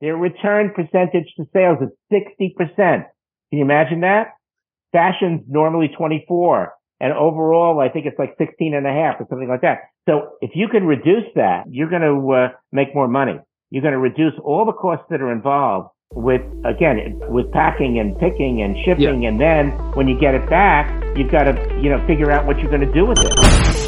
their return percentage to sales is 60%. Can you imagine that? Fashion's normally 24 and overall I think it's like 16 and a half or something like that. So if you can reduce that, you're going to uh, make more money. You're going to reduce all the costs that are involved with, again, with packing and picking and shipping. Yeah. And then when you get it back, you've got to, you know, figure out what you're going to do with it.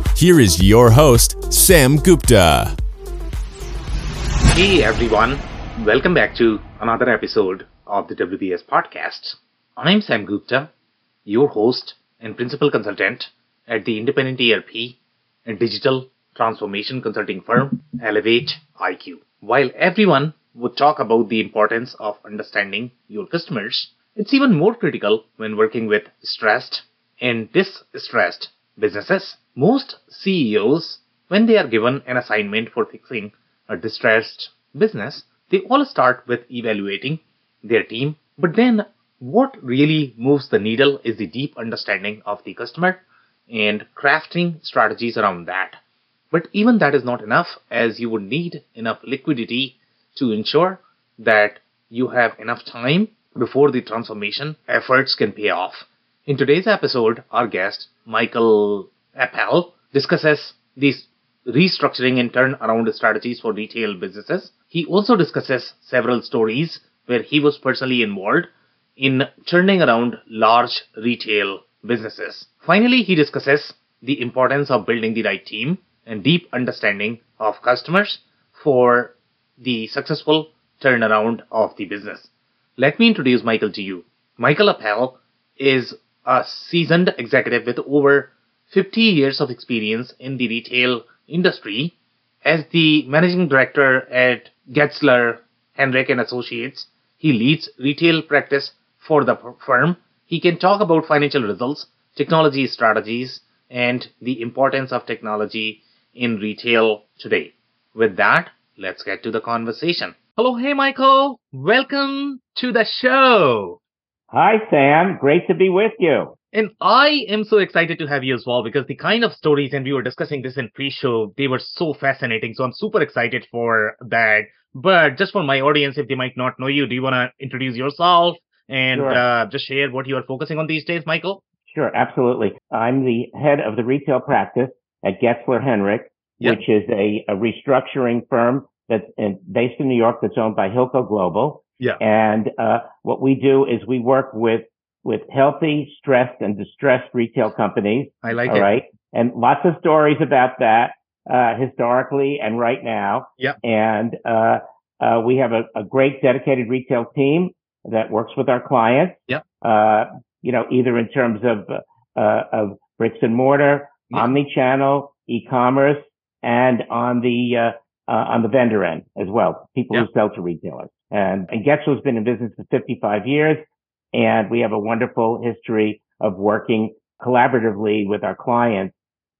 here is your host, Sam Gupta. Hey everyone, welcome back to another episode of the WBS Podcast. I'm Sam Gupta, your host and principal consultant at the independent ERP and digital transformation consulting firm Elevate IQ. While everyone would talk about the importance of understanding your customers, it's even more critical when working with stressed and distressed businesses. Most CEOs, when they are given an assignment for fixing a distressed business, they all start with evaluating their team. But then what really moves the needle is the deep understanding of the customer and crafting strategies around that. But even that is not enough as you would need enough liquidity to ensure that you have enough time before the transformation efforts can pay off. In today's episode, our guest, Michael Appel, discusses these restructuring and turnaround strategies for retail businesses. He also discusses several stories where he was personally involved in turning around large retail businesses. Finally, he discusses the importance of building the right team and deep understanding of customers for the successful turnaround of the business. Let me introduce Michael to you. Michael Appel is a seasoned executive with over 50 years of experience in the retail industry as the managing director at Getzler, Henrich and Associates. He leads retail practice for the firm. He can talk about financial results, technology strategies, and the importance of technology in retail today. With that, let's get to the conversation. Hello, hey Michael. Welcome to the show. Hi Sam, great to be with you. And I am so excited to have you as well because the kind of stories, and we were discussing this in pre-show, they were so fascinating. So I'm super excited for that. But just for my audience, if they might not know you, do you want to introduce yourself and sure. uh, just share what you are focusing on these days, Michael? Sure, absolutely. I'm the head of the retail practice at Getzler Henrich, yep. which is a, a restructuring firm that's in, based in New York that's owned by Hilco Global. Yeah. And uh, what we do is we work with with healthy, stressed, and distressed retail companies. I like all it. Right. And lots of stories about that uh, historically and right now. Yeah. And uh, uh, we have a, a, great dedicated retail team that works with our clients. Yeah. Uh, you know, either in terms of uh, of bricks and mortar, yeah. omni-channel, e-commerce, and on the uh, on the vendor end as well, people yeah. who sell to retailers. And, and Getzler's been in business for 55 years, and we have a wonderful history of working collaboratively with our clients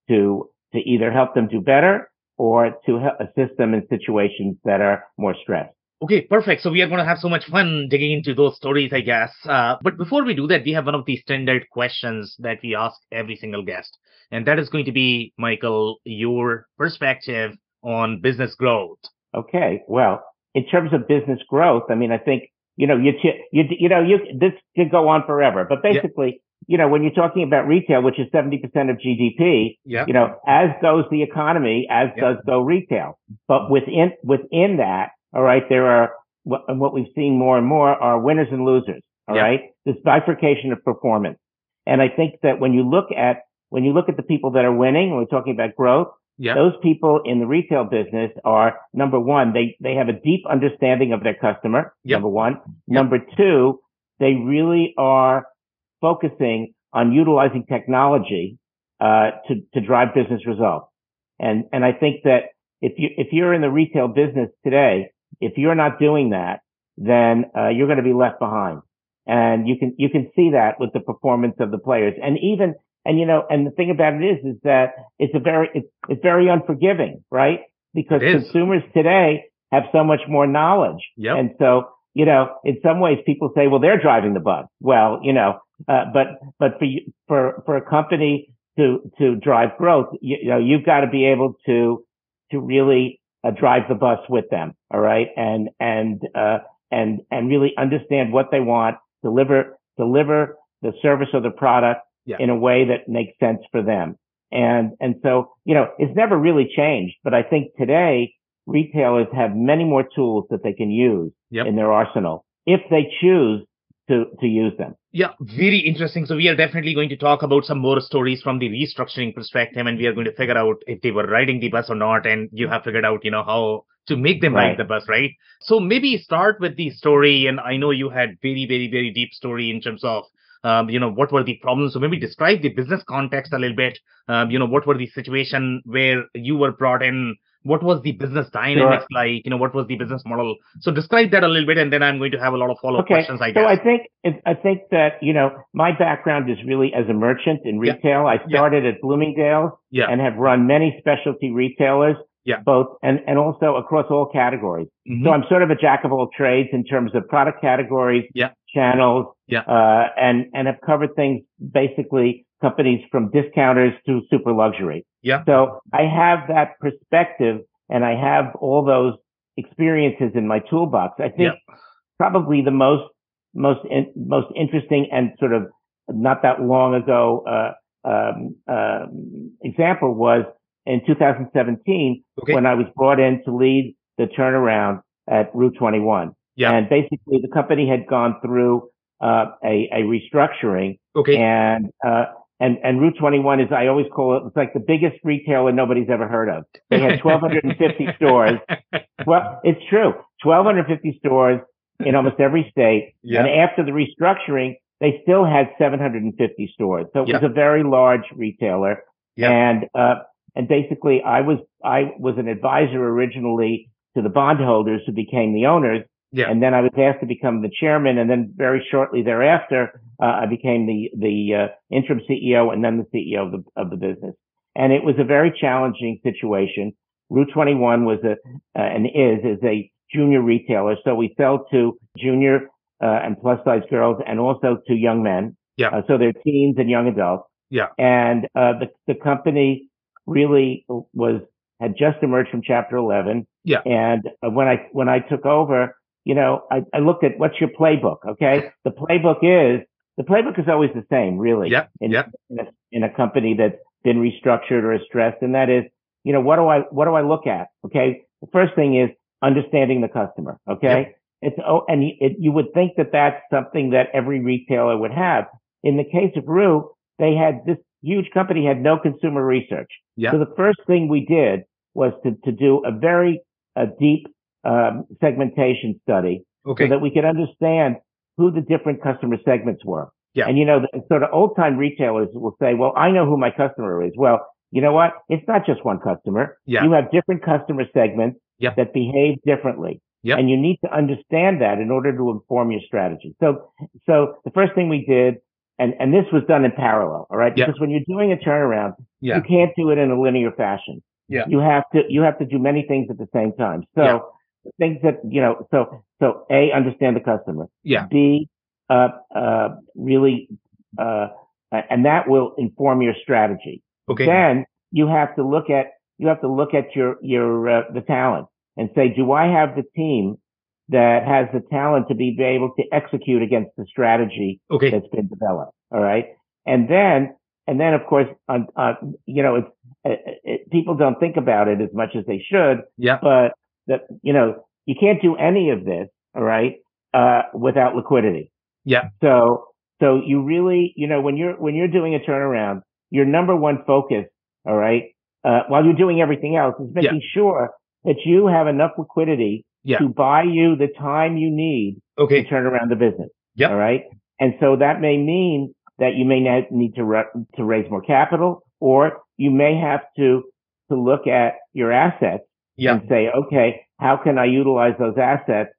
to to either help them do better or to assist them in situations that are more stressed. Okay, perfect. So we are going to have so much fun digging into those stories, I guess. Uh, but before we do that, we have one of the standard questions that we ask every single guest. And that is going to be, Michael, your perspective on business growth. Okay. Well, in terms of business growth, I mean, I think, you know, you, you, you know, you, this could go on forever, but basically, you know, when you're talking about retail, which is 70% of GDP, you know, as goes the economy, as does go retail. But within, within that, all right. There are what, what we've seen more and more are winners and losers. All right, This bifurcation of performance. And I think that when you look at, when you look at the people that are winning, we're talking about growth, yeah. those people in the retail business are number one, they, they have a deep understanding of their customer. Yep. Number one. Yep. Number two, they really are focusing on utilizing technology, uh, to, to drive business results. And, and I think that if you, if you're in the retail business today, if you're not doing that, then uh, you're going to be left behind. And you can you can see that with the performance of the players, and even and you know, and the thing about it is, is that it's a very it's, it's very unforgiving, right? Because consumers today have so much more knowledge, yep. and so you know, in some ways, people say, well, they're driving the bus. Well, you know, uh, but but for you, for for a company to to drive growth, you, you know, you've got to be able to to really uh, drive the bus with them. All right, and and uh, and and really understand what they want, deliver deliver the service or the product yeah. in a way that makes sense for them. And and so you know, it's never really changed. But I think today retailers have many more tools that they can use yep. in their arsenal if they choose to, to use them. Yeah, very interesting. So we are definitely going to talk about some more stories from the restructuring perspective, and we are going to figure out if they were riding the bus or not, and you have figured out, you know, how to make them right. ride the bus, right? So maybe start with the story, and I know you had very, very, very deep story in terms of um, you know, what were the problems? So maybe describe the business context a little bit. Um, you know, what were the situation where you were brought in what was the business dynamics sure. like? You know, what was the business model? So describe that a little bit, and then I'm going to have a lot of follow up okay. questions. I guess. So I think I think that you know my background is really as a merchant in retail. Yeah. I started yeah. at Bloomingdale's yeah. and have run many specialty retailers. Yeah. Both and and also across all categories. Mm-hmm. So I'm sort of a jack of all trades in terms of product categories, yeah. channels, yeah. Uh, and and have covered things basically companies from discounters to super luxury. Yeah. So I have that perspective and I have all those experiences in my toolbox. I think yeah. probably the most, most, in, most interesting and sort of not that long ago, uh, um, um, example was in 2017 okay. when I was brought in to lead the turnaround at Rue 21. Yeah. And basically the company had gone through, uh, a, a restructuring. Okay. And, uh, and, and Rue 21 is, I always call it, it's like the biggest retailer nobody's ever heard of. They had 1,250 stores. Well, it's true. 1,250 stores in almost every state. Yeah. And after the restructuring, they still had 750 stores. So it yeah. was a very large retailer. Yeah. And, uh, and basically I was, I was an advisor originally to the bondholders who became the owners. Yeah. And then I was asked to become the chairman. And then very shortly thereafter, uh, I became the, the, uh, interim CEO and then the CEO of the, of the business. And it was a very challenging situation. Rue 21 was a, uh, and is, is a junior retailer. So we sell to junior, uh, and plus size girls and also to young men. Yeah. Uh, so they're teens and young adults. Yeah. And, uh, the, the company really was, had just emerged from chapter 11. Yeah. And when I, when I took over, you know, I, I looked at what's your playbook? Okay. The playbook is, the playbook is always the same, really. Yeah. In, yeah. in, a, in a company that's been restructured or is stressed. And that is, you know, what do I, what do I look at? Okay. The first thing is understanding the customer. Okay. Yeah. It's, oh, and it, you would think that that's something that every retailer would have. In the case of Rue, they had this huge company had no consumer research. Yeah. So the first thing we did was to, to do a very a deep um, segmentation study okay. so that we could understand who the different customer segments were. Yeah. And you know, the, sort of old time retailers will say, well, I know who my customer is. Well, you know what? It's not just one customer. Yeah. You have different customer segments yeah. that behave differently. Yeah. And you need to understand that in order to inform your strategy. So, so the first thing we did, and, and this was done in parallel, all right? Yeah. Because when you're doing a turnaround, yeah. you can't do it in a linear fashion. Yeah. You have to, you have to do many things at the same time. So. Things that, you know, so, so A, understand the customer. Yeah. B, uh, uh, really, uh, and that will inform your strategy. Okay. Then you have to look at, you have to look at your, your, uh, the talent and say, do I have the team that has the talent to be able to execute against the strategy Okay. that's been developed? All right. And then, and then of course, on, uh, you know, it's, it, it, people don't think about it as much as they should, Yeah. but that, you know, you can't do any of this. All right. Uh, without liquidity. Yeah. So, so you really, you know, when you're, when you're doing a turnaround, your number one focus, all right, uh, while you're doing everything else is making sure that you have enough liquidity Yeah. to buy you the time you need Okay. to turn around the business. Yeah. All right. And so that may mean that you may not need to, ra- to raise more capital or you may have to, to look at your assets Yeah. and say, okay, how can I utilize those assets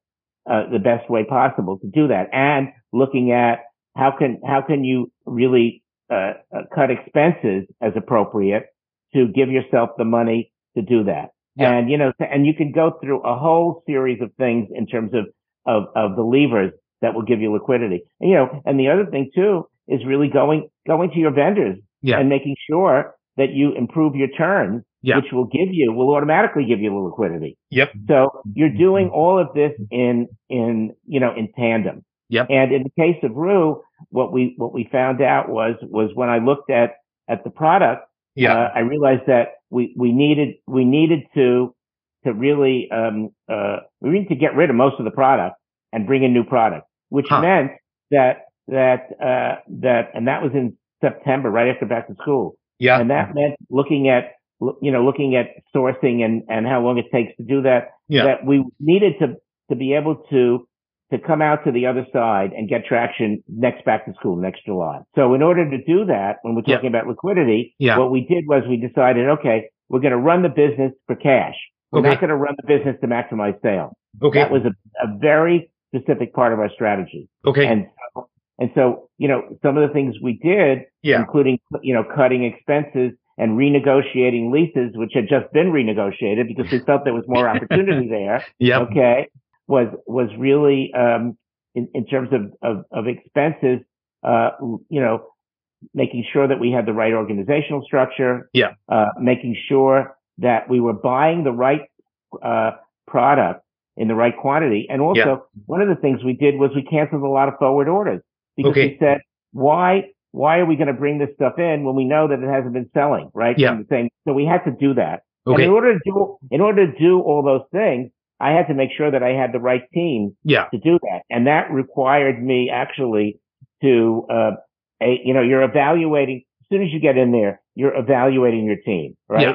uh, the best way possible to do that, and looking at how can how can you really uh, uh cut expenses as appropriate to give yourself the money to do that. Yeah. And you know, and you can go through a whole series of things in terms of of of the levers that will give you liquidity. And, you know, and the other thing too is really going going to your vendors yeah. and making sure that you improve your terms, yeah. which will give you will automatically give you the liquidity. Yep. So you're doing all of this in in you know in tandem. Yep. And in the case of Rue, what we what we found out was was when I looked at at the product, yeah. Uh, I realized that we we needed we needed to to really um uh we needed to get rid of most of the product and bring in new product, which huh. meant that that uh that and that was in September, right after back to school. Yeah. And that meant looking at you know looking at sourcing and and how long it takes to do that. Yeah. That we needed to to be able to to come out to the other side and get traction next back to school, next July. So in order to do that, when we're talking yeah. about liquidity, yeah. what we did was we decided, okay, we're going to run the business for cash. We're okay. not going to run the business to maximize sales. Okay. That was a, a very specific part of our strategy. Okay. And so, and so, you know, some of the things we did, yeah. including, you know, cutting expenses and renegotiating leases, which had just been renegotiated because we felt there was more opportunity there. Yeah. Okay was was really um, in, in terms of, of, of expenses, uh, you know, making sure that we had the right organizational structure, yeah, uh, making sure that we were buying the right uh, product in the right quantity, and also yeah. one of the things we did was we canceled a lot of forward orders because okay. we said why why are we going to bring this stuff in when we know that it hasn't been selling, right? Yeah. So we had to do that. Okay. And in order to do in order to do all those things, I had to make sure that I had the right team yeah. to do that. And that required me actually to, uh, a, you know, you're evaluating, as soon as you get in there, you're evaluating your team, right? Yeah.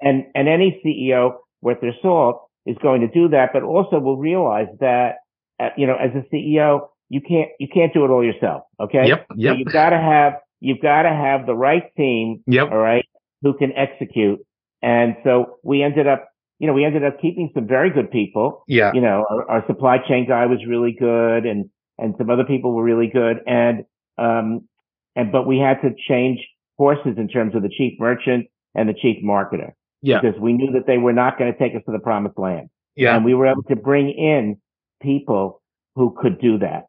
And, and any CEO worth their salt is going to do that, but also will realize that, uh, you know, as a CEO, you can't, you can't do it all yourself. Okay. Yep. Yep. So you've got to have, you've got to have the right team. Yep. All right. Who can execute. And so we ended up you know, we ended up keeping some very good people. Yeah. You know, our, our, supply chain guy was really good and, and some other people were really good. And, um, and, but we had to change horses in terms of the chief merchant and the chief marketer. Yeah. Because we knew that they were not going to take us to the promised land. Yeah. And we were able to bring in people who could do that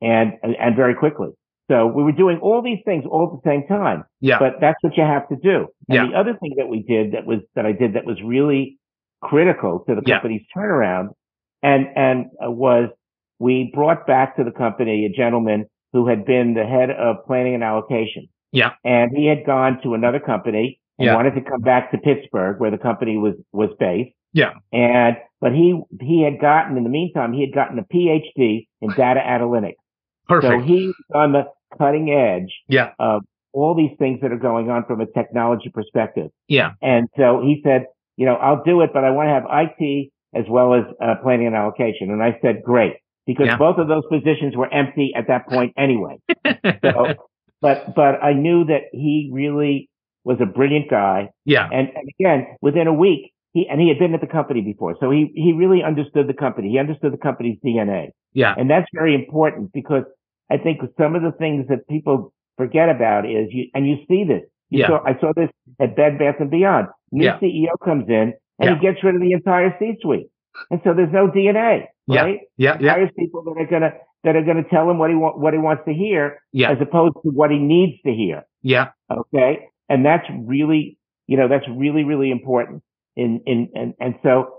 and, and very quickly. So we were doing all these things all at the same time. Yeah. But that's what you have to do. And yeah. the other thing that we did that was, that I did that was really critical to the company's yeah. turnaround and, and uh, was we brought back to the company a gentleman who had been the head of planning and allocation. Yeah. And he had gone to another company and yeah. wanted to come back to Pittsburgh where the company was, was based. Yeah. And, but he, he had gotten, in the meantime, he had gotten a PhD in data analytics. Perfect. So he's on the cutting edge yeah. of all these things that are going on from a technology perspective. Yeah. And so he said, you know, I'll do it, but I want to have IT as well as uh, planning and allocation. And I said, great, because yeah. both of those positions were empty at that point anyway. so, but, but I knew that he really was a brilliant guy. Yeah. And, and again, within a week, he, and he had been at the company before. So he, he really understood the company. He understood the company's DNA. Yeah. And that's very important because I think some of the things that people forget about is you, and you see this. You yeah. saw, I saw this at Bed Bath and Beyond. New yeah. CEO comes in and yeah. he gets rid of the entire C-suite. And so there's no DNA, right? Yeah. Yeah. Hires people that are gonna that are gonna tell him what he want what he wants to hear, yeah. as opposed to what he needs to hear. Yeah. Okay. And that's really, you know, that's really really important. In in and and so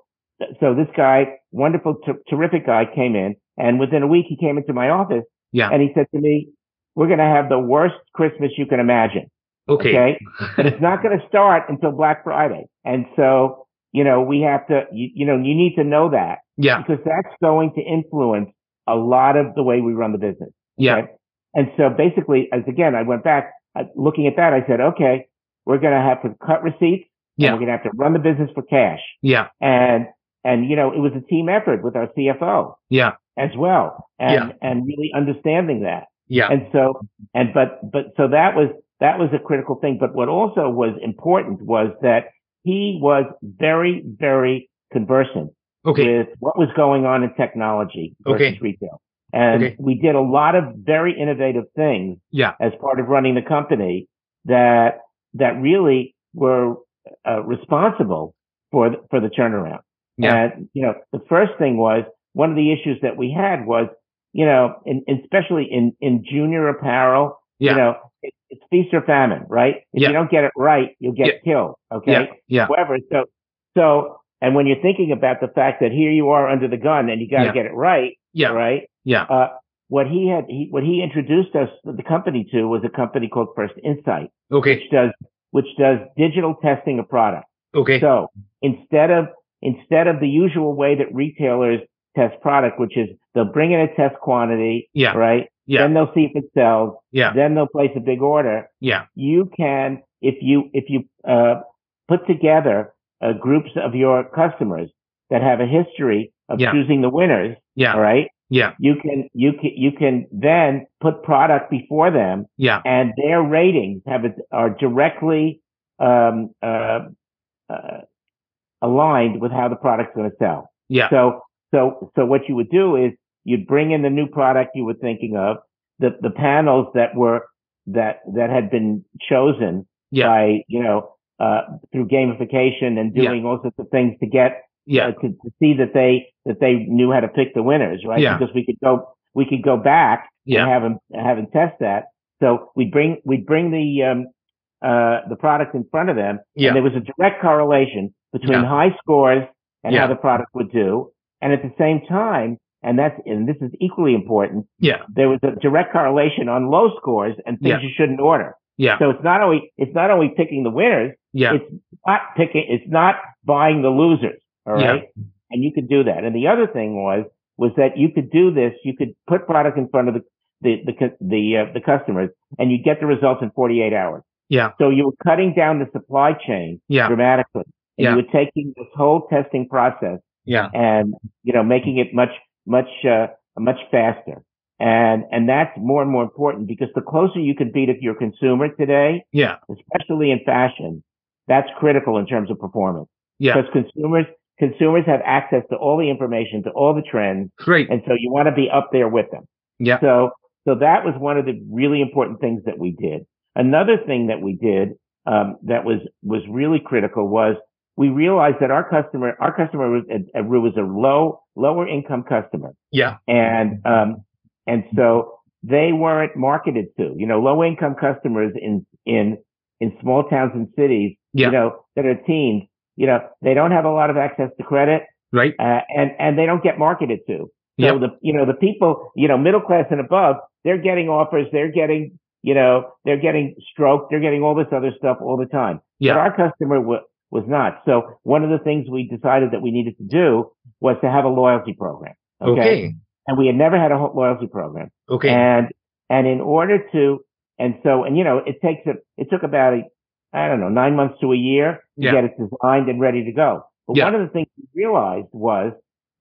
so this guy, wonderful, t- terrific guy, came in, and within a week he came into my office. Yeah. And he said to me, "We're gonna have the worst Christmas you can imagine." Okay. okay? but it's not going to start until Black Friday. And so, you know, we have to, you, you know, you need to know that. Yeah. Because that's going to influence a lot of the way we run the business. Yeah. Okay? And so basically, as again, I went back uh, looking at that. I said, okay, we're going to have to cut receipts. Yeah. we're going to have to run the business for cash. Yeah. And, and, you know, it was a team effort with our CFO. Yeah. As well. And, yeah. and really understanding that. Yeah. And so, and, but, but, so that was, that was a critical thing. But what also was important was that he was very, very conversant Okay. with what was going on in technology versus Okay. retail. And Okay. we did a lot of very innovative things Yeah. as part of running the company that that really were uh, responsible for the, for the turnaround. Yeah. And you know, the first thing was one of the issues that we had was, you know, in, especially in in junior apparel, Yeah. you know, it, it's feast or famine, right? If Yeah. you don't get it right, you'll get Yeah. killed. Okay. Yeah. Yeah. However, so so and when you're thinking about the fact that here you are under the gun and you got to get it right, Yeah. right? Yeah. Uh, what he had, he, what he introduced us, the company to was a company called First Insight, Okay. which does, which does digital testing of products. Okay. So instead of, instead of the usual way that retailers test product, which is they'll bring in a test quantity, Yeah. right? Yeah. Then they'll see if it sells. Yeah. Then they'll place a big order. Yeah. You can, if you, if you, uh, put together uh, groups of your customers that have a history of Yeah. choosing the winners, Yeah. all right? Yeah. you can you can you can then put product before them Yeah. and their ratings have a, are directly um, uh, uh, aligned with how the product's going to sell. Yeah. So so so what you would do is you'd bring in the new product you were thinking of, the the panels that were that that had been chosen Yeah. by you know uh, through gamification and Yeah. doing all sorts of things to get Yeah. uh, to, to see that they that they knew how to pick the winners, right? Yeah. Because we could go we could go back Yeah. and have them have them test that. So we'd bring we'd bring the um, uh, the product in front of them, Yeah. and there was a direct correlation between Yeah. high scores and Yeah. how the product would do, and at the same time, and that's and this is equally important. Yeah. There was a direct correlation on low scores and things Yeah. you shouldn't order. Yeah. So it's not only it's not only picking the winners, Yeah. it's not picking, it's not buying the losers. All Yeah. And you could do that. And the other thing was, was that you could do this. You could put product in front of the, the, the, the, uh, the customers and you get the results in 48 hours. Yeah. So you were cutting down the supply chain Yeah. dramatically. And Yeah. you were taking this whole testing process Yeah. and, you know, making it much, much, uh, much faster. And, and that's more and more important because the closer you can be to your consumer today, Yeah. especially in fashion, that's critical in terms of performance Yeah. because consumers consumers have access to all the information, to all the trends, Great. and so you want to be up there with them. Yeah. So so that was one of the really important things that we did. Another thing that we did um, that was was really critical was we realized that our customer our customer was a, was a low lower income customer, Yeah. and um, and so they weren't marketed to. You know, low income customers in in in small towns and cities, Yeah. you know, that are teens, you know, they don't have a lot of access to credit, Right. uh, and and they don't get marketed to. So Yep. the you know the people you know middle class and above, they're getting offers, they're getting you know they're getting stroke, they're getting all this other stuff all the time. Yeah. But our customer w- was not. So one of the things we decided that we needed to do was to have a loyalty program. Okay. And we had never had a loyalty program. Okay. And and in order to and so and you know it takes a it took about a I don't know nine months to a year to Yeah. get it designed and ready to go. But Yeah. one of the things we realized was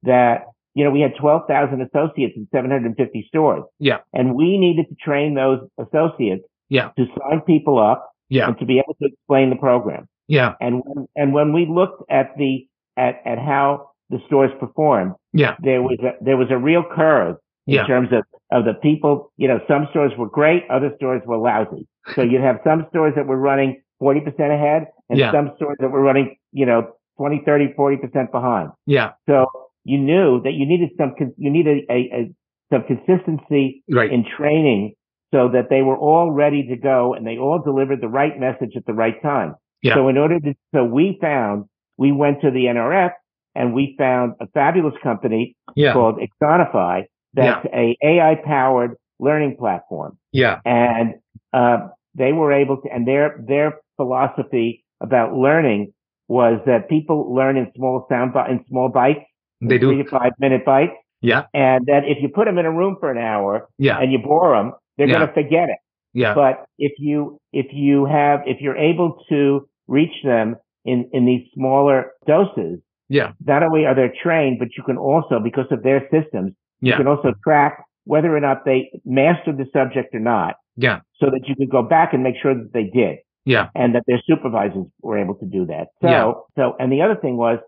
that you know we had twelve thousand associates in seven hundred and fifty stores. Yeah. And we needed to train those associates Yeah. to sign people up Yeah. and to be able to explain the program. Yeah. And when, and when we looked at the at at how the stores performed, Yeah. there was a, there was a real curve in Yeah. terms of, of the people, you know, some stores were great, other stores were lousy. So you'd have some stores that were running 40% ahead and Yeah. some stores that were running, you know, 20, 30, 40% behind. Yeah. So you knew that you needed some, you needed a, a, some consistency Right. in training so that they were all ready to go and they all delivered the right message at the right time. Yeah. So in order to, so we found, we went to the NRF and we found a fabulous company Yeah. called Axonify that's a AI powered learning platform. Yeah. And, uh, they were able to, and their, their philosophy about learning was that people learn in small sound, in small bites, They three do. to five minute bites. Yeah. And that if you put them in a room for an hour Yeah. and you bore them, they're Yeah. going to forget it. Yeah. But if you, if you have, if you're able to reach them in, in these smaller doses, Yeah. not only are they trained, but you can also, because of their systems, you can also track whether or not they mastered the subject or not Yeah. so that you could go back and make sure that they did Yeah. and that their supervisors were able to do that. So, Yeah. so, and the other thing was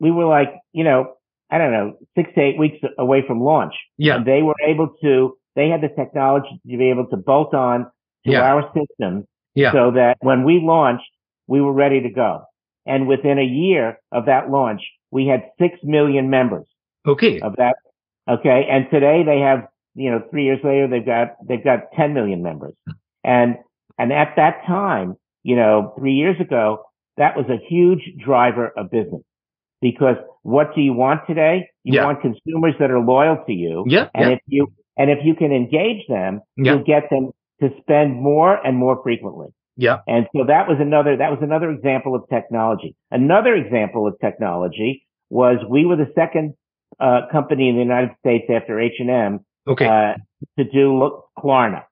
we were like, you know, I don't know, six to eight weeks away from launch. Yeah. And they were able to, they had the technology to be able to bolt on to Yeah. our system Yeah. so that when we launched, we were ready to go. And within a year of that launch, we had six million members Okay. of that. Okay. And today they have, you know, three years later, they've got, they've got 10 million members. And, and at that time, you know, three years ago, that was a huge driver of business because what do you want today? You Yeah. want consumers that are loyal to you. Yeah. And Yeah. if you, and if you can engage them, Yeah. you'll get them to spend more and more frequently. Yeah. And so that was another, that was another example of technology. Another example of technology was we were the second uh, company in the United States after H&M Okay. uh, to do look, Klarna,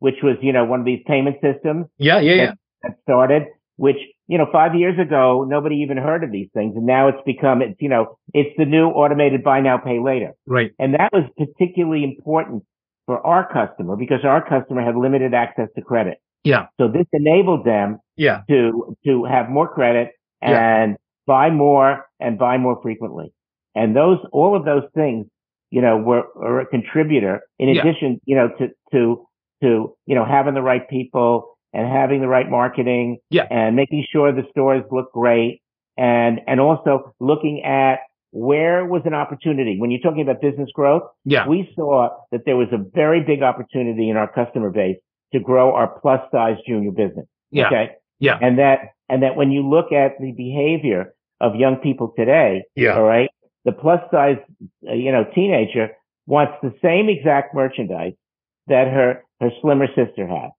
which was, you know, one of these payment systems yeah. Yeah. Yeah. that started, which, you know, five years ago, nobody even heard of these things. And now it's become, it's, you know, it's the new automated buy now, pay later. Right. And that was particularly important for our customer because our customer had limited access to credit. Yeah. So this enabled them Yeah. to, to have more credit Yeah. and buy more and buy more frequently. And those, all of those things, you know, were, were a contributor in Yeah. addition, you know, to, to, to, you know, having the right people and having the right marketing Yeah. and making sure the stores look great and, and also looking at where was an opportunity when you're talking about business growth Yeah. we saw that there was a very big opportunity in our customer base to grow our plus size junior business. Yeah. Okay. Yeah. And that, and that when you look at the behavior of young people today, Yeah. all right, the plus size, uh, you know, teenager wants the same exact merchandise that her, her slimmer sister has.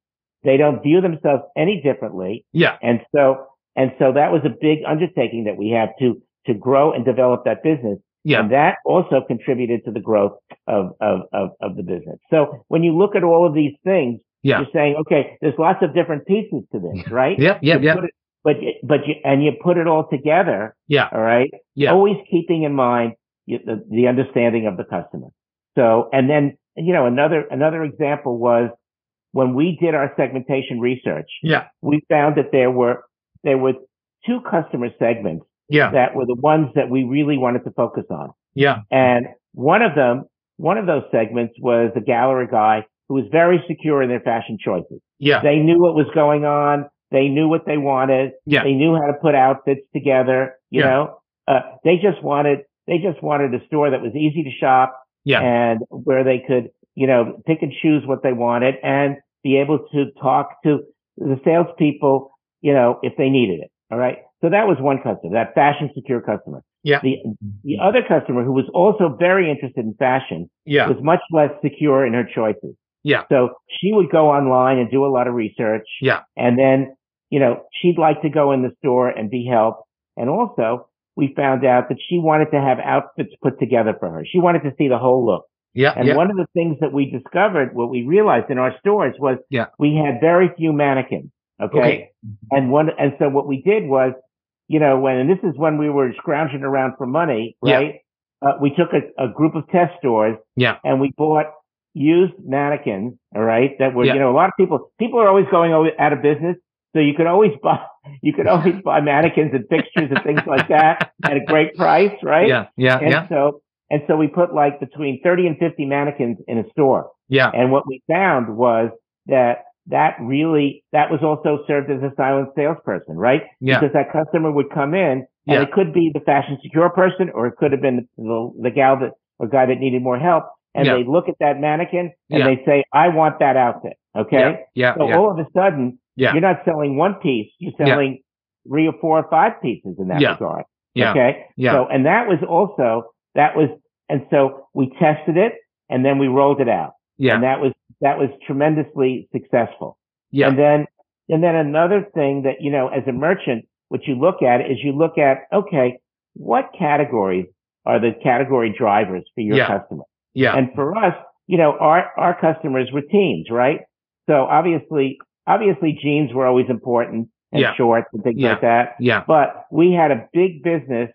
They don't view themselves any differently. Yeah. And so, and so that was a big undertaking that we have to, to grow and develop that business. Yeah. And that also contributed to the growth of, of, of, of the business. So when you look at all of these things, Yeah. you're saying, okay, there's lots of different pieces to this, right? Yeah. Yeah. Yeah. it- but, but you, and you put it all together, Yeah. all right? Yeah. Always keeping in mind you- the, the understanding of the customer. So, and then, you know, another, another example was when we did our segmentation research, Yeah. we found that there were, there were two customer segments Yeah. that were the ones that we really wanted to focus on. Yeah. And one of them, one of those segments was the gallery guy who was very secure in their fashion choices. Yeah. They knew what was going on. They knew what they wanted. Yeah. They knew how to put outfits together. You Yeah. know, uh, they just wanted, they just wanted a store that was easy to shop Yeah. and where they could, you know, pick and choose what they wanted and be able to talk to the salespeople, you know, if they needed it. All right. So that was one customer, that fashion secure customer. Yeah. The, the other customer who was also very interested in fashion Yeah. was much less secure in her choices. Yeah. So she would go online and do a lot of research. Yeah. And then, you know, she'd like to go in the store and be helped. And also we found out that she wanted to have outfits put together for her. She wanted to see the whole look. Yeah. And Yeah. one of the things that we discovered, what we realized in our stores was Yeah. we had very few mannequins. Okay? Okay. And one, and so what we did was, you know, when, and this is when we were scrounging around for money, Yeah. right? Uh, we took a, a group of test stores Yeah. and we bought used mannequins, all right? That were, Yeah. you know, a lot of people, people are always going out of business. So you could always buy, you could always buy mannequins and fixtures and things like that at a great price, right? Yeah. Yeah. And Yeah. so, and so we put like between 30 and 50 mannequins in a store. Yeah. And what we found was that that really, that was also served as a silent salesperson, right? Yeah. Because that customer would come in and Yeah. it could be the fashion secure person or it could have been the, the gal that, or guy that needed more help. And Yeah. they look at that mannequin and Yeah. they say, I want that outfit. Okay. Yeah. So all of a sudden, Yeah. you're not selling one piece, you're selling three or four or five pieces in that regard. Yeah. Okay. Yeah. So, and that was also, that was, and so we tested it and then we rolled it out. Yeah. And that was, that was tremendously successful. Yeah. And then, and then another thing that, you know, as a merchant, what you look at is you look at, okay, what categories are the category drivers for your Yeah. customer? Yeah. And for us, you know, our, our customers were teens, right? So obviously, obviously jeans were always important and Yeah. shorts and things Yeah. like that. Yeah. But we had a big business,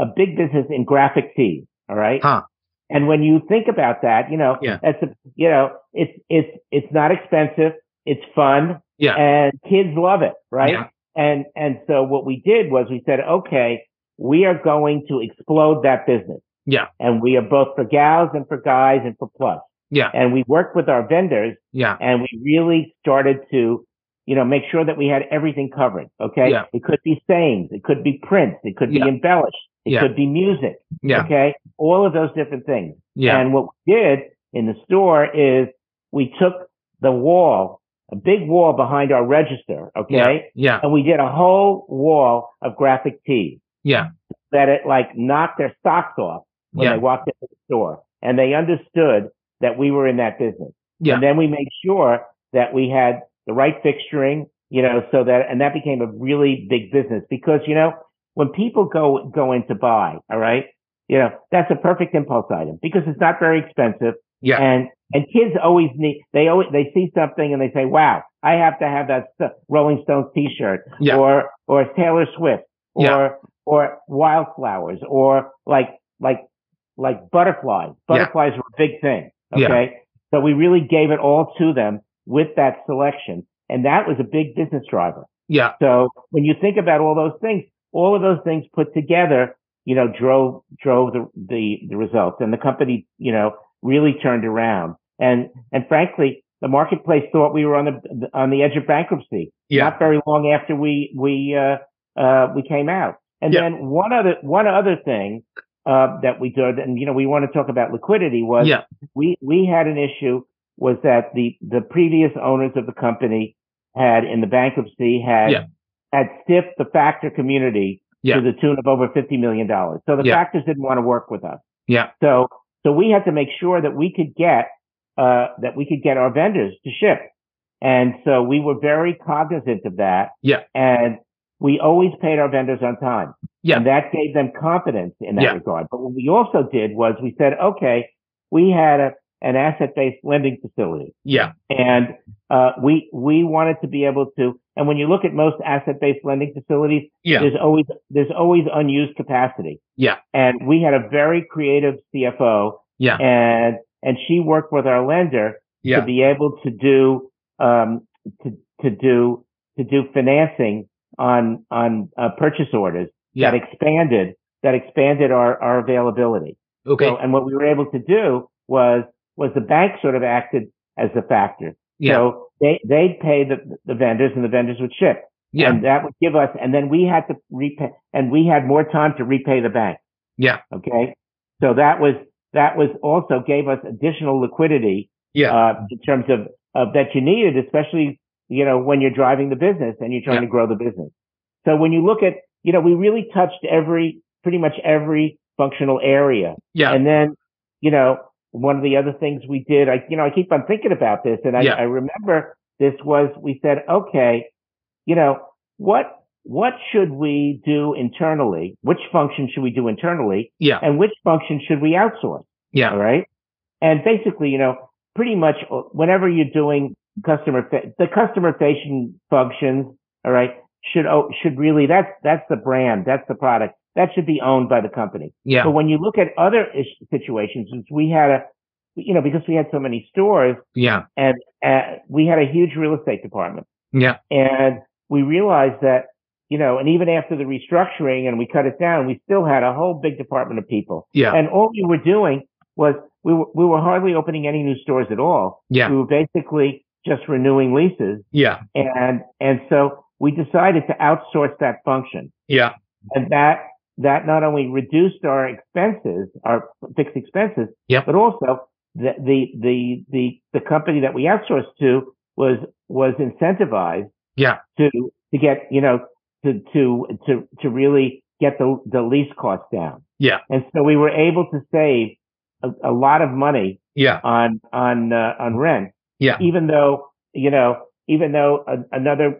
a big business in graphic tees. All right. Huh. And when you think about that, you know, Yeah. that's a, you know, it's, it's, it's not expensive. It's fun Yeah. and kids love it. Right. Yeah. And, and so what we did was we said, okay, we are going to explode that business. Yeah. And we are both for gals and for guys and for plus. Yeah. And we worked with our vendors Yeah. and we really started to, you know, make sure that we had everything covered. Okay. Yeah. It could be sayings. It could be prints. It could Yeah. be embellished. It Yeah. could be music. Yeah. Okay. All of those different things. Yeah. And what we did in the store is we took the wall, a big wall behind our register. Okay. Yeah. And we did a whole wall of graphic tees Yeah. that it like knocked their socks off when Yeah. they walked into the store and they understood that we were in that business. Yeah. And then we made sure that we had the right fixturing, you know, so that, and that became a really big business because, you know, when people go, go in to buy, all right, you know, that's a perfect impulse item because it's not very expensive. Yeah. And, and kids always need, they always, they see something and they say, wow, I have to have that Rolling Stones t-shirt Yeah. or, or Taylor Swift or, Yeah. or wildflowers or like, like, like butterflies. Yeah. Butterflies were a big thing. Yeah. Okay. So we really gave it all to them with that selection. And that was a big business driver. Yeah. So when you think about all those things, all of those things put together, you know, drove, drove the, the, the results and the company, you know, really turned around. And, and frankly, the marketplace thought we were on the, on the edge of bankruptcy. Yeah. Not very long after we, we, uh, uh, we came out. And Yeah. then one other, one other thing, uh, that we did, and, you know, we want to talk about liquidity was Yeah. we, we had an issue was that the, the previous owners of the company had in the bankruptcy had, Yeah. Had stiffed the factor community Yeah. to the tune of over $50 million. So the Yeah. factors didn't want to work with us. Yeah. So, so we had to make sure that we could get, uh, that we could get our vendors to ship. And so we were very cognizant of that. Yeah. And we always paid our vendors on time. Yeah. And that gave them confidence in that Yeah. regard. But what we also did was we said, okay, we had a, an asset-based lending facility Yeah. and, uh, we, we wanted to be able to, and when you look at most asset-based lending facilities, Yeah. there's always, there's always unused capacity. Yeah. And we had a very creative CFO Yeah. and, and she worked with our lender Yeah. to be able to do, um, to, to do, to do financing on, on, uh, purchase orders Yeah. that expanded, that expanded our, our availability. Okay. So, and what we were able to do was, was the bank sort of acted as the factor. Yeah. So they, they'd pay the, the vendors and the vendors would ship. Yeah. And that would give us, and then we had to repay, and we had more time to repay the bank. Yeah. Okay. So that was, that was also gave us additional liquidity, Yeah. uh, in terms of, of that you needed, especially, you know, when you're driving the business and you're trying Yeah. to grow the business. So when you look at, you know, we really touched every, pretty much every functional area. Yeah. And then, you know, one of the other things we did, I, you know, I keep on thinking about this and I, Yeah. I remember this was, we said, okay, you know, what, what should we do internally? Which function should we do internally? Yeah. And which function should we outsource? Yeah. All right. And basically, you know, pretty much uh, whenever you're doing customer, fa- the customer facing functions, all right, should, oh, should really, that's, that's the brand. That's the product that should be owned by the company. Yeah. But when you look at other ish- situations, since we had a, you know, because we had so many stores Yeah. and uh, we had a huge real estate department Yeah. and we realized that, you know, and even after the restructuring and we cut it down, we still had a whole big department of people. Yeah. And all we were doing was we were, we were hardly opening any new stores at all. Yeah. We were basically just renewing leases. Yeah. And, and so we decided to outsource that function Yeah. and that, that not only reduced our expenses, our fixed expenses, Yep. but also the, the, the, the, the company that we outsourced to was, was incentivized Yeah. to, to get, you know, to, to, to, to really get the, the lease costs down. Yeah. And so we were able to save a, a lot of money Yeah. on, on, uh, on rent. Yeah. Even though, you know, even though a, another,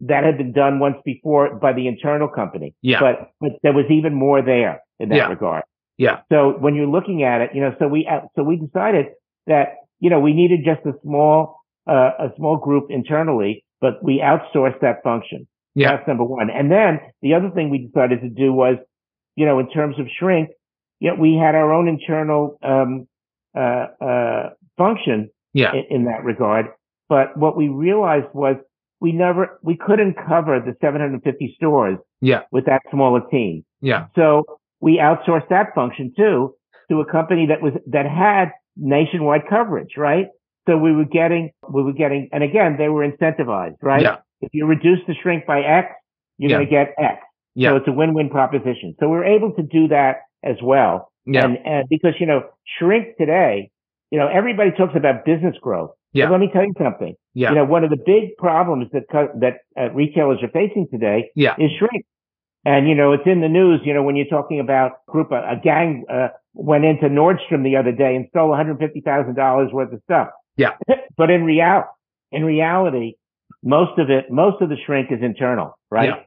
that had been done once before by the internal company. Yeah. But, but there was even more there in that Yeah. regard. Yeah. So when you're looking at it, you know, so we, uh, so we decided that, you know, we needed just a small, uh, a small group internally, but we outsourced that function. Yeah. That's number one. And then the other thing we decided to do was, you know, in terms of shrink, you know, we had our own internal, um, uh, uh, function Yeah. in, in that regard. But what we realized was we never, we couldn't cover the 750 stores Yeah. with that smaller team. Yeah. So we outsourced that function too. to a company that was, that had nationwide coverage, right? So we were getting, we were getting, and again, they were incentivized, right? Yeah. If you reduce the shrink by X, you're Yeah. going to get X. Yeah. So it's a win-win proposition. So we're able to do that as well. Yeah. And, and because, you know, shrink today, you know, everybody talks about business growth. Yeah. But let me tell you something. Yeah. You know, one of the big problems that, co- that uh, retailers are facing today Yeah. is shrink. And, you know, it's in the news, you know, when you're talking about a group, a, a gang, uh, went into Nordstrom the other day and stole $150,000 worth of stuff. Yeah. but in real, in reality, most of it, most of the shrink is internal, right? Yeah.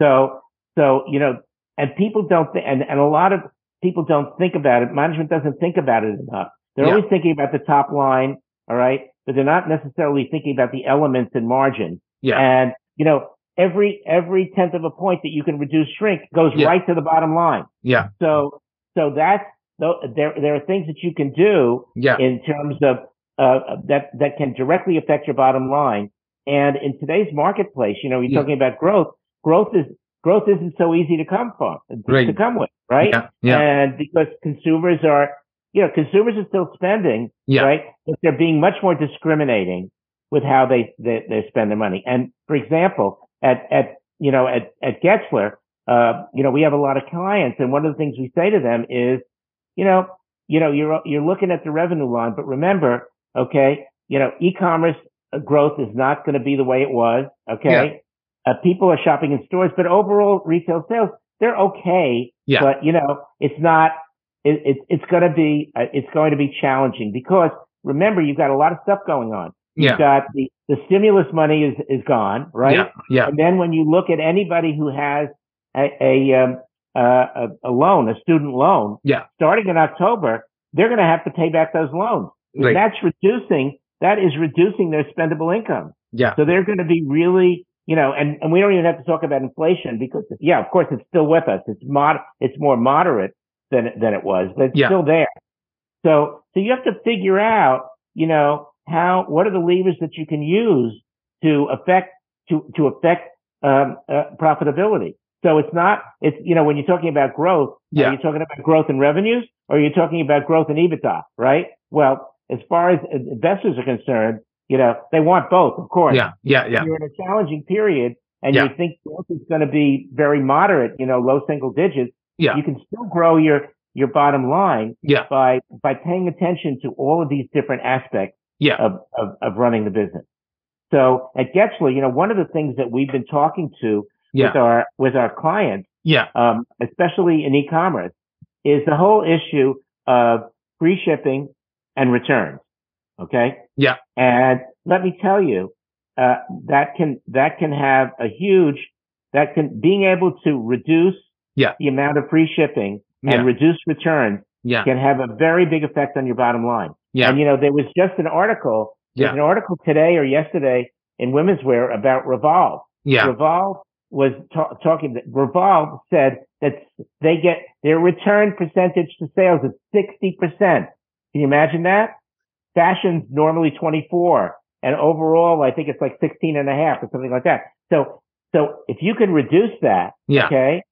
So, so, you know, and people don't think, and, and a lot of people don't think about it. Management doesn't think about it enough. They're Yeah. always thinking about the top line. All right. But they're not necessarily thinking about the elements and margin. Yeah. And, you know, every, every tenth of a point that you can reduce shrink goes Yeah. right to the bottom line. Yeah. So, so that's, there, there are things that you can do Yeah. in terms of, uh, that, that can directly affect your bottom line. And in today's marketplace, you know, you're Yeah. talking about growth. Growth is, growth isn't so easy to come from, Right. to come with, right? Yeah. Yeah. And because consumers are, you know, consumers are still spending, Yeah. right? But they're being much more discriminating with how they, they, they spend their money. And for example, at, at, you know, at, at Getzler, uh, you know, we have a lot of clients and one of the things we say to them is, you know, you know, you're, you're looking at the revenue line, but remember, okay, you know, e-commerce growth is not going to be the way it was. Okay. Uh, people are shopping in stores, but overall retail sales, they're okay. Yeah. But you know, it's not, it, it, it's going to be, uh, it's going to be challenging because remember, you've got a lot of stuff going on. Yeah. You've got the, the stimulus money is, is gone, right? Yeah. Yeah. And then when you look at anybody who has a, a, um, uh, a, a loan, a student loan, Yeah. starting in October, they're going to have to pay back those loans. Right. That's reducing, that is reducing their spendable income. Yeah. So they're going to be really, you know, and, and we don't even have to talk about inflation because, yeah, of course, it's still with us. It's mod, it's more moderate than, than it was, but it's Yeah. still there. So, so you have to figure out, you know, how, what are the levers that you can use to affect, to, to affect, um, uh, profitability. So it's not, it's, you know, when you're talking about growth, Yeah. are you talking about growth in revenues or are you talking about growth in EBITDA, right? Well, as far as investors are concerned, you know, they want both, of course. Yeah. Yeah. Yeah. If you're in a challenging period and Yeah. you think growth is going to be very moderate, you know, low single digits, Yeah. you can still grow your, your bottom line Yeah. by, by paying attention to all of these different aspects Yeah. of, of, of running the business. So at Getzler, you know, one of the things that we've been talking to Yeah. with our, with our clients, Yeah. um, especially in e-commerce, is the whole issue of free shipping and returns. Okay. Yeah. And let me tell you, uh, that can, that can have a huge, that can, being able to reduce Yeah. the amount of free shipping Yeah. and reduce returns Yeah. can have a very big effect on your bottom line. Yeah. And you know, there was just an article, there's Yeah. an article today or yesterday in Women's Wear about Revolve. Yeah. Revolve was ta- talking that Revolve said that they get their return percentage to sales is 60%. Can you imagine that? Fashion's normally 24 and overall, I think it's like 16 and a half or something like that. So, so if you can reduce that, Yeah. okay,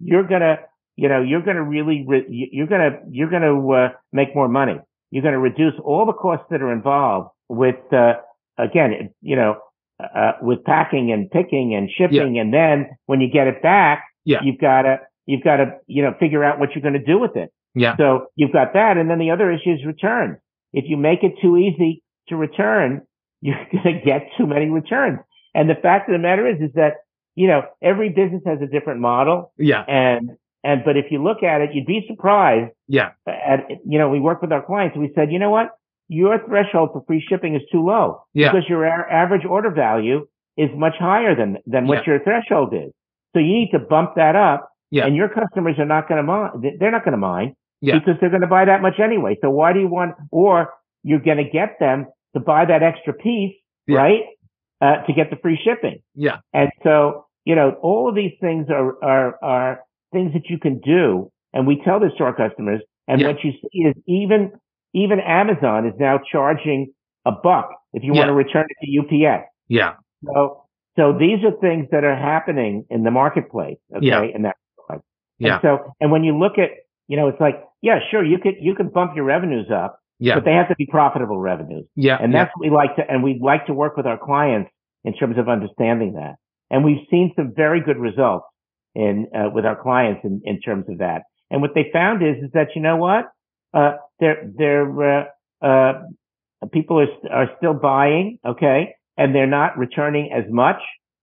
you're gonna, you know, you're gonna really, re- you- you're gonna, you're gonna, uh, make more money. You're gonna reduce all the costs that are involved with, uh, again, you know, uh, with packing and picking and shipping. And then when you get it back, Yeah. you've gotta, you've gotta, you know, figure out what you're gonna do with it. Yeah. So you've got that. And then the other issue is return. If you make it too easy to return, you're going to get too many returns. And the fact of the matter is, is that, you know, every business has a different model. Yeah. And, and, but if you look at it, you'd be surprised Yeah. at, you know, we work with our clients. We said, you know what? Your threshold for free shipping is too low Yeah. because your a- average order value is much higher than, than what your threshold is. So you need to bump that up Yeah. and your customers are not going to mind. They're not going to mind Yeah. because they're going to buy that much anyway. So why do you want, or you're going to get them to buy that extra piece, Yeah. right? Uh, to get the free shipping. Yeah. And so, you know, all of these things are, are, are things that you can do. And we tell this to our customers. And Yeah. what you see is even, even Amazon is now charging a buck if you Yeah. want to return it to UPS. Yeah. So, so these are things that are happening in the marketplace. Okay. Yeah. And that, Yeah. and so, and when you look at, you know, it's like, yeah, sure, you could, you can bump your revenues up, Yeah. but they have to be profitable revenues. yeah. And yeah. that's what we like to, and we like to work with our clients in terms of understanding that. And we've seen some very good results in, uh, with our clients in, in terms of that. And what they found is, is that, you know what? Uh, they're, they're, uh, uh, people are, are still buying. Okay. And they're not returning as much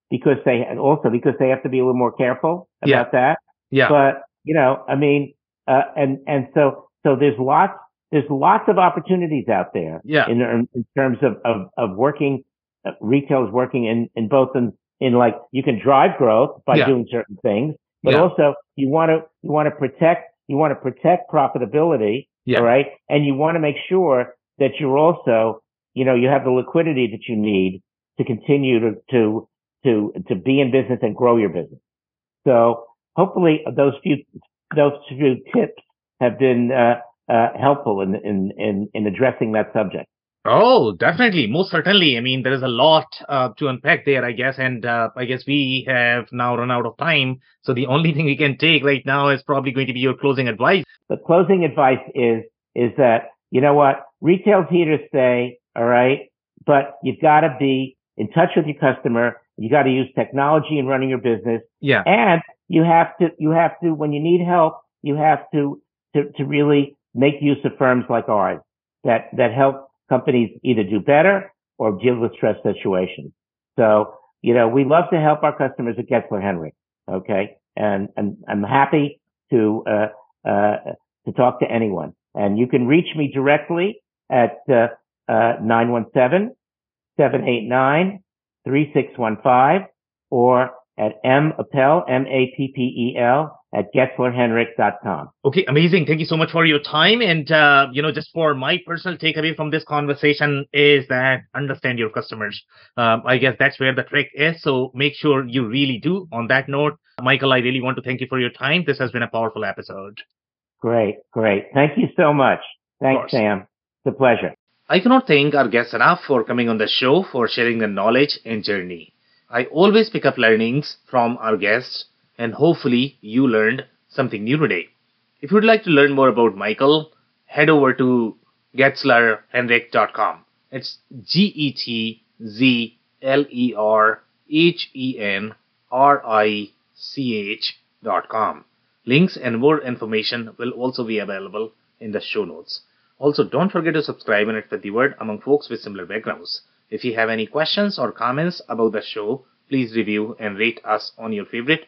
because they, and also because they have to be a little more careful Yeah. about that. yeah. But, you know, I mean, uh, and, and so, so there's lots, there's lots of opportunities out there Yeah. in, in terms of, of, of working, uh, retail is working in, in both in, in like, you can drive growth by Yeah. doing certain things, but Yeah. also you want to, you want to protect, you want to protect profitability. Yeah. All right. And you want to make sure that you're also, you know, you have the liquidity that you need to continue to, to, to, to be in business and grow your business. So hopefully those few, those few tips have been, uh, uh, helpful in, in, in, in addressing that subject. Oh, definitely. Most certainly. I mean, there is a lot uh, to unpack there, I guess. And uh, I guess we have now run out of time. So the only thing we can take right now is probably going to be your closing advice. The closing advice is, is that, you know what? Retail's here to stay. All right. But you've got to be in touch with your customer. You got to use technology in running your business. Yeah. And you have to, you have to, when you need help, you have to, to, to really make use of firms like ours that, that help companies either do better or deal with stress situations. So, you know, we love to help our customers at Getzler Henrich. Okay. And, and I'm happy to, uh, uh, to talk to anyone. And you can reach me directly at, uh, uh, 917-789-3615 or at M Appel, M-A-P-P-E-L at GetzlerHenrich.com. Okay, amazing. Thank you so much for your time. And, uh, you know, just for my personal takeaway from this conversation is that understand your customers. Um, I guess that's where the trick is. So make sure you really do. On that note, Michael, I really want to thank you for your time. This has been a powerful episode. Great, great. Thank you so much. Thanks. Sam. It's a pleasure. I cannot thank our guests enough for coming on the show, for sharing their knowledge and journey. I always pick up learnings from our guests, and hopefully you learned something new today. If you'd like to learn more about Michael, head over to getzlerhenrich.com. It's G E T Z L E R H E N R I C H dot com. Links and more information will also be available in the show notes. Also, don't forget to subscribe and spread the word among folks with similar backgrounds. If you have any questions or comments about the show, please review and rate us on your favorite